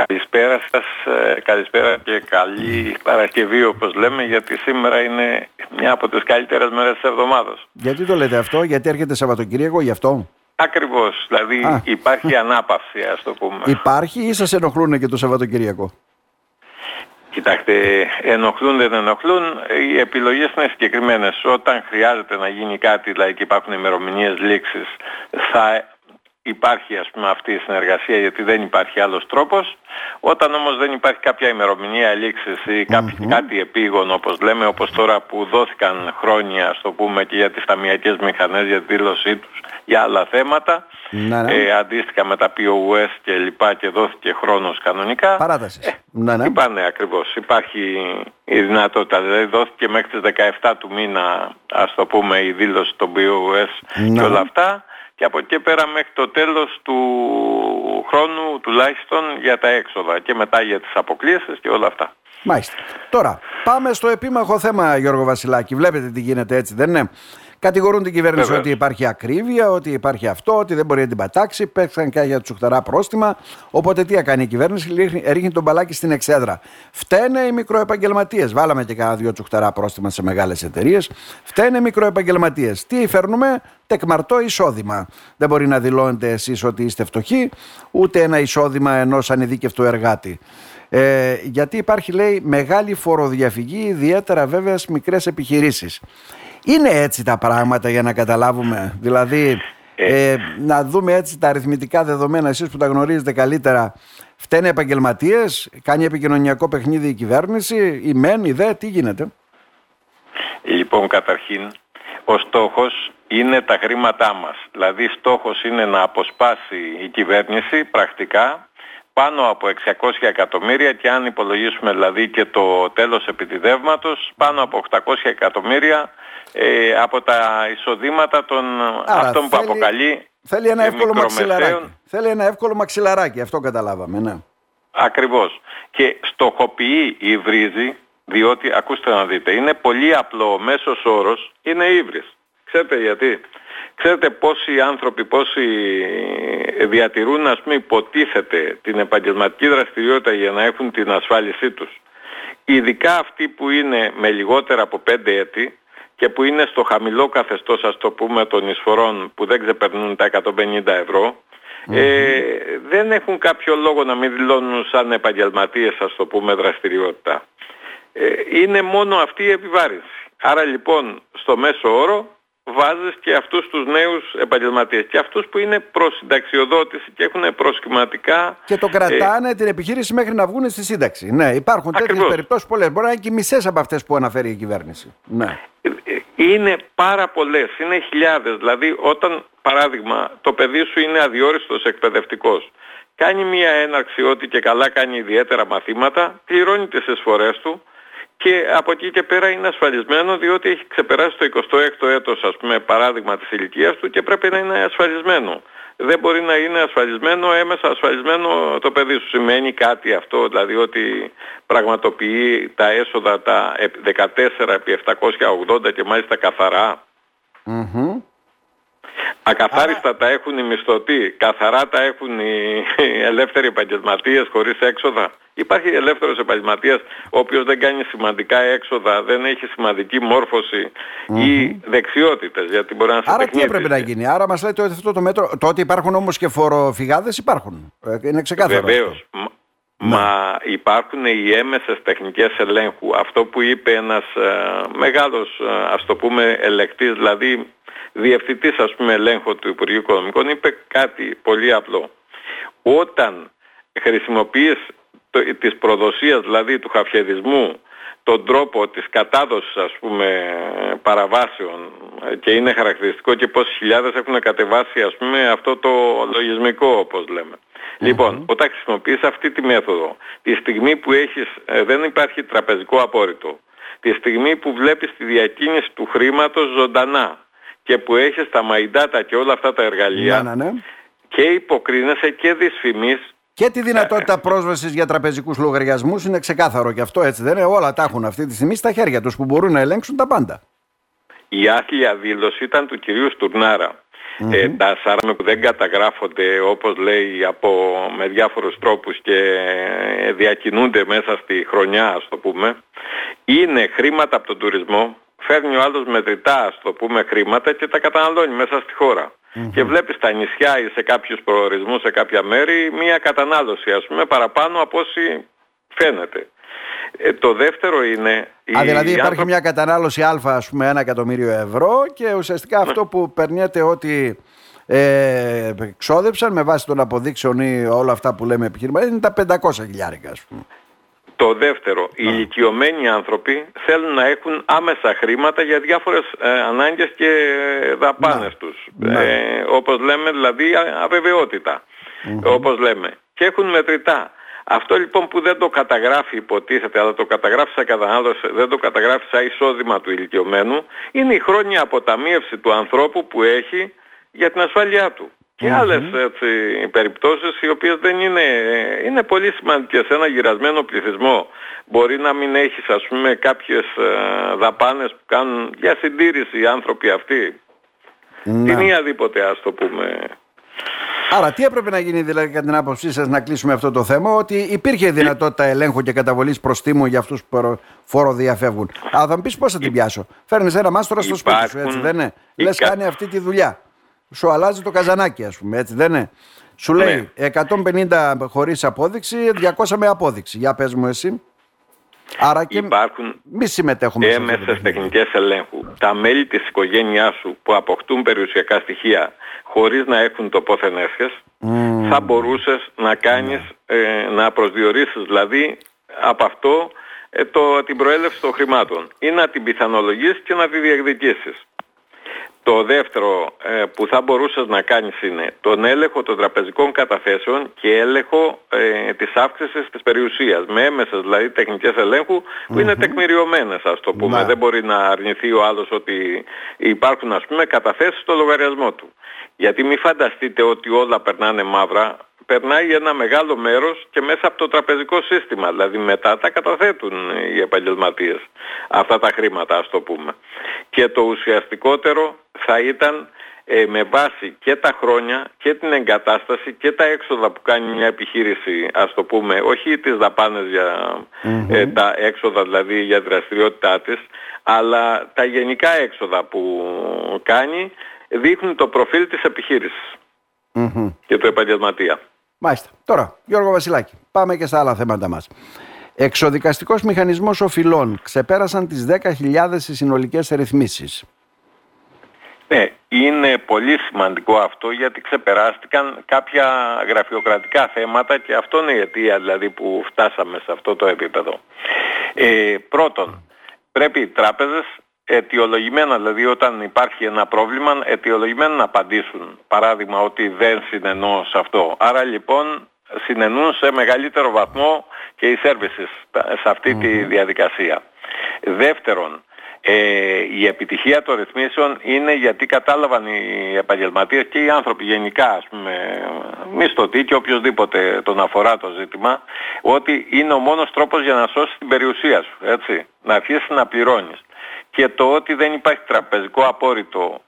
Καλησπέρα σας, ε, καλησπέρα και καλή Παρασκευή όπως λέμε γιατί σήμερα είναι μια από τις καλύτερες μέρες της εβδομάδας. Γιατί το λέτε αυτό, γιατί έρχεται Σαββατοκύριακο γι' αυτό; Ακριβώς, δηλαδή υπάρχει ανάπαυση ας το πούμε. Υπάρχει ή σας ενοχλούν και το Σαββατοκύριακο; Κοιτάξτε, ενοχλούν δεν ενοχλούν, οι επιλογές είναι συγκεκριμένες. Όταν χρειάζεται να γίνει κάτι, δηλαδή και υπάρχουν ημερομηνίες λήξης, θα υπάρχει ας πούμε αυτή η συνεργασία γιατί δεν υπάρχει άλλος τρόπος. Όταν όμως δεν υπάρχει κάποια ημερομηνία λήξης ή κάτι επίγον όπως λέμε, όπως τώρα που δόθηκαν χρόνια ας το πούμε και για τις ταμιακές μηχανές για τη δήλωσή τους για άλλα θέματα, ναι, ναι. Ε, αντίστοιχα με τα POS και λοιπά και δόθηκε χρόνος κανονικά. Παράτασης. Ε, ναι, ναι. Είπανε ακριβώς. Υπάρχει η δυνατότητα. Δηλαδή δόθηκε μέχρι τις 17 του μήνα ας το πούμε η δήλωση των POS ναι. και όλα αυτά και από εκεί πέρα μέχρι το τέλος του χρόνου τουλάχιστον για τα έξοδα και μετά για τις αποκλήσεις και όλα αυτά. Μάλιστα. Τώρα, πάμε στο επίμαχο θέμα Γιώργο Βασιλάκη. Βλέπετε τι γίνεται έτσι, δεν είναι; Κατηγορούν την κυβέρνηση ότι υπάρχει ακρίβεια, ότι υπάρχει αυτό, ότι δεν μπορεί να την πατάξει. Παίξαν και για τσουχτερά πρόστιμα. Οπότε τι έκανε η κυβέρνηση, ρίχνει τον μπαλάκι στην εξέδρα. Φταίνε οι μικροεπαγγελματίες. Βάλαμε και κάνα δύο τσουχτερά πρόστιμα σε μεγάλες εταιρείες. Φταίνε οι μικροεπαγγελματίες. Τι φέρνουμε, τεκμαρτό εισόδημα. Δεν μπορεί να δηλώνετε εσείς ότι είστε φτωχοί, ούτε ένα εισόδημα ενός ανειδίκευτου εργάτη. Ε, γιατί υπάρχει, λέει, μεγάλη φοροδιαφυγή, ιδιαίτερα βέβαια στις μικρές επιχειρήσεις. Είναι έτσι τα πράγματα για να καταλάβουμε. Δηλαδή, ε. ε, να δούμε έτσι τα αριθμητικά δεδομένα, εσείς που τα γνωρίζετε καλύτερα. Φταίνε επαγγελματίες, κάνει επικοινωνιακό παιχνίδι η κυβέρνηση, η μεν, η δε, τι γίνεται; Λοιπόν, καταρχήν, ο στόχος είναι τα χρήματά μας. Δηλαδή, στόχος είναι να αποσπάσει η κυβέρνηση πρακτικά πάνω από 600 εκατομμύρια και αν υπολογίσουμε δηλαδή και το τέλος επιτιδεύματος πάνω από 800 εκατομμύρια ε, από τα εισοδήματα των αυτών που αποκαλεί Θέλει ένα εύκολο μαξιλαράκι. Θέλει ένα εύκολο μαξιλαράκι, αυτό καταλάβαμε, ναι. Ακριβώς. Και στοχοποιεί η βρύζη, διότι, ακούστε να δείτε, είναι πολύ απλό, ο μέσος όρος είναι ύβρις. Ξέρετε γιατί; Ξέρετε πόσοι άνθρωποι, πόσοι διατηρούν, ας πούμε, υποτίθεται την επαγγελματική δραστηριότητα για να έχουν την ασφάλισή τους. Ειδικά αυτοί που είναι με λιγότερα από 5 έτη, και που είναι στο χαμηλό καθεστώς ας το πούμε των εισφορών που δεν ξεπερνούν τα 150 ευρώ ε, δεν έχουν κάποιο λόγο να μην δηλώνουν σαν επαγγελματίες ας το πούμε δραστηριότητα. Ε, είναι μόνο αυτή η επιβάρυνση. Άρα λοιπόν στο μέσο όρο βάζεις και αυτούς τους νέους επαγγελματίες και αυτούς που είναι προς συνταξιοδότηση και έχουν προσχηματικά... Και το κρατάνε ε, την επιχείρηση μέχρι να βγουν στη σύνταξη. Ναι, υπάρχουν τέτοιες περιπτώσεις πολλές. Μπορεί να είναι και μισές από αυτές που αναφέρει η κυβέρνηση. Ναι. Ε, είναι πάρα πολλές, είναι χιλιάδες. Δηλαδή όταν παράδειγμα το παιδί σου είναι αδιόριστος εκπαιδευτικός κάνει μια έναρξη ότι και καλά κάνει ιδιαίτερα μαθήματα, πληρώνει τις εισφορές του και από εκεί και πέρα είναι ασφαλισμένο διότι έχει ξεπεράσει το 26ο έτος ας πούμε παράδειγμα της ηλικίας του και πρέπει να είναι ασφαλισμένο. Δεν μπορεί να είναι ασφαλισμένο, έμεσα ασφαλισμένο το παιδί σου. Σημαίνει κάτι αυτό, δηλαδή ότι πραγματοποιεί τα έσοδα τα 14 επί 780 και μάλιστα Ακαθάριστα τα έχουν οι μισθωτοί, καθαρά τα έχουν οι ελεύθεροι επαγγελματίες χωρίς έξοδα. Υπάρχει ελεύθερος επαγγελματίας ο οποίος δεν κάνει σημαντικά έξοδα, δεν έχει σημαντική ή δεξιότητες γιατί μπορεί να σε Άρα τι έπρεπε να γίνει, άρα μας λέτε ότι αυτό το μέτρο, το ότι υπάρχουν όμως και φοροφυγάδες υπάρχουν, ε, είναι ξεκάθαρο. Βεβαίως. Ναι. Μα υπάρχουν οι έμεσες τεχνικές ελέγχου. Αυτό που είπε ένας ε, μεγάλος, ε, ας το πούμε, ελεκτής, δηλαδή διευθυντής ας πούμε ελέγχου του Υπουργείου Οικονομικών είπε κάτι πολύ απλό. Όταν χρησιμοποιείς το, της προδοσίας δηλαδή του χαφιεδισμού τον τρόπο της κατάδοσης ας πούμε παραβάσεων και είναι χαρακτηριστικό και πόσες χιλιάδες έχουν κατεβάσει ας πούμε αυτό το λογισμικό όπως Λοιπόν, όταν χρησιμοποιείς αυτή τη μέθοδο, τη στιγμή που έχεις, ε, δεν υπάρχει τραπεζικό απόρριτο, τη στιγμή που βλέπεις τη διακίνηση του χρήματος ζωντανά, και που έχεις τα μαϊντάτα και όλα αυτά τα εργαλεία ναι, ναι, ναι. και υποκρίνεσαι και δυσφημείς και τη δυνατότητα πρόσβασης για τραπεζικούς λογαριασμούς είναι ξεκάθαρο και αυτό έτσι δεν είναι. Όλα τα έχουν αυτή τη στιγμή στα χέρια τους που μπορούν να ελέγξουν τα πάντα. Η άθλια δήλωση ήταν του κυρίου Στουρνάρα. Ε, τα σάραμε που δεν καταγράφονται όπως λέει από, με διάφορους τρόπους και διακινούνται μέσα στη χρονιά ας το πούμε είναι χρήματα από τον τουρισμό φέρνει ο άλλος μετρητά ας το πούμε χρήματα και τα καταναλώνει μέσα στη χώρα. Και βλέπεις στα νησιά ή σε κάποιους προορισμούς, σε κάποια μέρη, μία κατανάλωση ας πούμε παραπάνω από όσοι φαίνεται. Ε, το δεύτερο είναι... Α, δηλαδή υπάρχει μια κατανάλωση α, ας πούμε, ένα εκατομμύριο ευρώ και ουσιαστικά αυτό ναι. που περνιέται ότι ε, ξόδεψαν με βάση των αποδείξεων ή όλα αυτά που λέμε επιχείρημα είναι τα 500 χιλιάρικα ας πούμε. Το δεύτερο, οι ηλικιωμένοι άνθρωποι θέλουν να έχουν άμεσα χρήματα για διάφορες ε, ανάγκες και δαπάνες τους. Ε, όπως λέμε δηλαδή αβεβαιότητα. Όπως λέμε. Και έχουν μετρητά. Αυτό λοιπόν που δεν το καταγράφει υποτίθεται, αλλά το καταγράφει σαν κατανάλωση, δεν το καταγράφει σαν εισόδημα του ηλικιωμένου, είναι η χρόνια αποταμίευση του ανθρώπου που έχει για την ασφάλειά του. Και mm άλλες έτσι, περιπτώσεις οι οποίες δεν είναι, είναι πολύ σημαντικές. Ένα γυρασμένο πληθυσμό μπορεί να μην έχεις ας πούμε κάποιες ε, δαπάνες που κάνουν για συντήρηση οι άνθρωποι αυτοί. Ναι. Την οποιαδήποτε ας το πούμε Άρα, τι έπρεπε να γίνει δηλαδή κατά την άποψή σας να κλείσουμε αυτό το θέμα, ότι υπήρχε δυνατότητα ελέγχου και καταβολής προστίμου για αυτούς που φοροδιαφεύγουν. Αλλά θα μου πεις πώς θα την πιάσω. Φέρνεις ένα μάστορα στο σπίτι σου, έτσι δεν είναι; Λες, κάνει αυτή τη δουλειά. Σου αλλάζει το καζανάκι, ας πούμε, έτσι δεν είναι; Σου λέει 150 ναι. χωρίς απόδειξη, 200 με απόδειξη. Για πες μου εσύ. Άρα και υπάρχουν μη συμμετέχουμε έμεσες τεχνικές ελέγχου. Τα μέλη της οικογένειάς σου που αποκτούν περιουσιακά στοιχεία χωρίς να έχουν το πόθεν θα μπορούσες να κάνεις, ε, να προσδιορίσεις δηλαδή από αυτό ε, το, την προέλευση των χρημάτων ή να την πιθανολογήσεις και να τη διεκδικήσεις. Το δεύτερο ε, που θα μπορούσες να κάνεις είναι τον έλεγχο των τραπεζικών καταθέσεων και έλεγχο ε, της αύξησης της περιουσίας με έμεσες δηλαδή τεχνικές ελέγχου που είναι τεκμηριωμένες ας το πούμε. Δεν μπορεί να αρνηθεί ο άλλος ότι υπάρχουν ας πούμε καταθέσεις στο λογαριασμό του. Γιατί μην φανταστείτε ότι όλα περνάνε μαύρα περνάει ένα μεγάλο μέρος και μέσα από το τραπεζικό σύστημα. Δηλαδή μετά τα καταθέτουν οι επαγγελματίες αυτά τα χρήματα ας το πούμε. Και το ουσιαστικότερο θα ήταν ε, με βάση και τα χρόνια και την εγκατάσταση και τα έξοδα που κάνει μια επιχείρηση ας το πούμε όχι τις δαπάνες για ε, τα έξοδα δηλαδή για δραστηριότητά της αλλά τα γενικά έξοδα που κάνει δείχνουν το προφίλ της επιχείρησης και του επαγγελματία. Μάλιστα. Τώρα, Γιώργο Βασιλάκη, πάμε και στα άλλα θέματα μας. Εξοδικαστικός μηχανισμός οφειλών ξεπέρασαν τις 10.000 συνολικές ρυθμίσεις. Ναι, είναι πολύ σημαντικό αυτό γιατί ξεπεράστηκαν κάποια γραφειοκρατικά θέματα και αυτό είναι η αιτία δηλαδή που φτάσαμε σε αυτό το επίπεδο. Ε, πρώτον, πρέπει οι τράπεζες αιτιολογημένα, δηλαδή όταν υπάρχει ένα πρόβλημα, αιτιολογημένα να απαντήσουν. Παράδειγμα ότι δεν συνενώ σε αυτό. Άρα λοιπόν συνενούν σε μεγαλύτερο βαθμό και οι services σε αυτή τη διαδικασία. Δεύτερον, ε, η επιτυχία των ρυθμίσεων είναι γιατί κατάλαβαν οι επαγγελματίες και οι άνθρωποι γενικά, ας πούμε, μισθωτοί και οποιοδήποτε τον αφορά το ζήτημα, ότι είναι ο μόνος τρόπος για να σώσεις την περιουσία σου, έτσι, να αρχίσεις να πληρώνεις και το ότι δεν υπάρχει τραπεζικό απόρριτο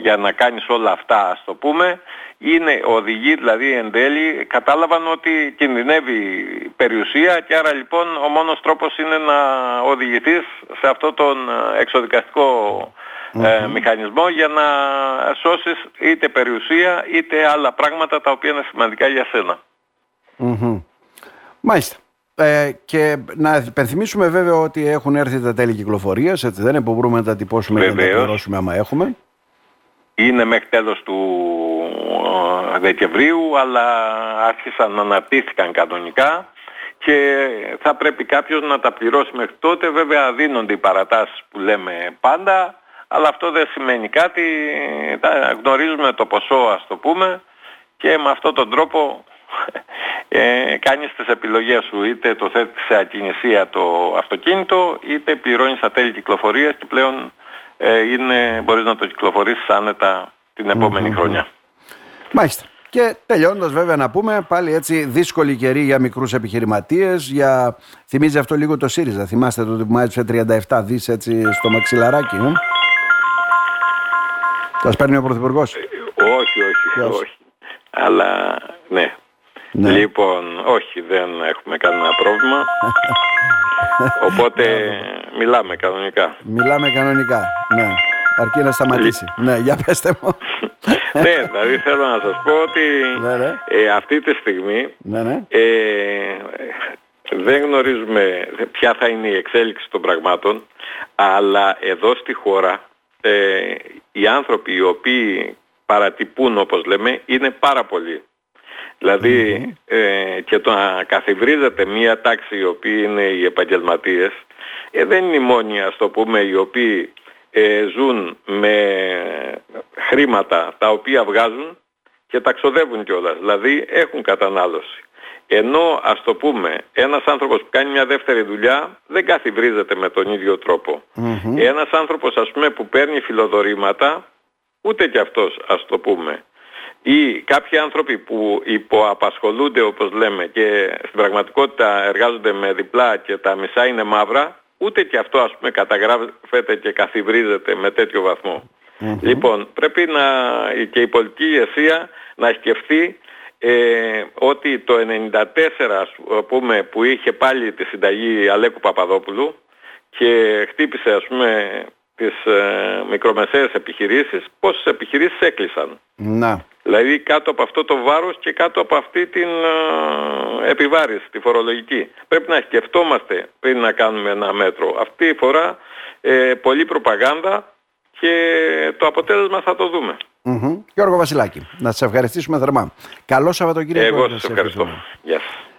για να κάνεις όλα αυτά ας το πούμε είναι οδηγεί δηλαδή εν τέλει κατάλαβαν ότι κινδυνεύει η περιουσία και άρα λοιπόν ο μόνος τρόπος είναι να οδηγηθείς σε αυτό τον εξοδικαστικό ε, μηχανισμό για να σώσεις είτε περιουσία είτε άλλα πράγματα τα οποία είναι σημαντικά για σένα. Μάλιστα. Ε, και να υπενθυμίσουμε βέβαια ότι έχουν έρθει τα τέλη κυκλοφορίας, έτσι δεν είναι που μπορούμε να τα τυπώσουμε και να τα πληρώσουμε άμα έχουμε. Είναι μέχρι τέλος του ε, Δεκεμβρίου, αλλά άρχισαν να αναπτύχθηκαν κανονικά και θα πρέπει κάποιος να τα πληρώσει μέχρι τότε. Βέβαια δίνονται οι παρατάσεις που λέμε πάντα, αλλά αυτό δεν σημαίνει κάτι. Γνωρίζουμε το ποσό ας το πούμε και με αυτόν τον τρόπο ε, κάνεις τις επιλογές σου είτε το θέτεις σε ακινησία το αυτοκίνητο είτε πληρώνεις τα τέλη κυκλοφορίας και πλέον ε, είναι, μπορείς να το κυκλοφορήσεις άνετα την επομενη χρονιά. Μάλιστα. Και τελειώνοντας βέβαια να πούμε πάλι έτσι δύσκολη καιρή για μικρούς επιχειρηματίες για... θυμίζει αυτό λίγο το ΣΥΡΙΖΑ θυμάστε το που μάζεψε 37 δις έτσι στο μαξιλαράκι ε; Σας παίρνει ο Πρωθυπουργός; όχι, όχι, όχι. Αλλά ναι. Ναι. Λοιπόν, όχι, δεν έχουμε κανένα πρόβλημα. Οπότε μιλάμε κανονικά. Μιλάμε κανονικά, ναι. Αρκεί να σταματήσει. ναι, για πέστε μου. ναι, δηλαδή θέλω να σας πω ότι ναι, ναι. Ε, αυτή τη στιγμή ναι, ναι. Ε, δεν γνωρίζουμε ποια θα είναι η εξέλιξη των πραγμάτων, αλλά εδώ στη χώρα ε, οι άνθρωποι οι οποίοι παρατυπούν όπως λέμε είναι πάρα πολλοί. Δηλαδή ε, και το να καθιβρίζεται μία τάξη οι οποίοι είναι οι επαγγελματίες ε, δεν είναι οι μόνοι ας το πούμε οι οποίοι ε, ζουν με χρήματα τα οποία βγάζουν και τα ξοδεύουν κιόλας. Δηλαδή έχουν κατανάλωση. Ενώ ας το πούμε ένας άνθρωπος που κάνει μια δεύτερη δουλειά δεν καθιβρίζεται με τον ίδιο τρόπο. Ένας άνθρωπος ας πούμε που παίρνει φιλοδορήματα ούτε κι αυτός ας το πούμε. Ή κάποιοι άνθρωποι που υποαπασχολούνται όπως λέμε και στην πραγματικότητα εργάζονται με διπλά και τα μισά είναι μαύρα, ούτε και αυτό ας πούμε καταγράφεται και καθιβρίζεται με τέτοιο Λοιπόν, πρέπει να, και η πολιτική ηγεσία να σκεφτεί ε, ότι το 94 ας πούμε που είχε πάλι τη συνταγή Αλέκου Παπαδόπουλου και χτύπησε ας πούμε τις ε, μικρομεσαίες επιχειρήσεις, πόσες επιχειρήσεις έκλεισαν. Να. Δηλαδή κάτω από αυτό το βάρος και κάτω από αυτή την ε, επιβάρηση, τη φορολογική. Πρέπει να σκεφτόμαστε πριν να κάνουμε ένα μέτρο. Αυτή η φορά ε, πολλή προπαγάνδα και το αποτέλεσμα θα το δούμε. Γιώργο Βασιλάκη, να σας ευχαριστήσουμε θερμά. Καλό Σαββατοκύριακο. Εγώ σας ευχαριστώ. Γεια σας.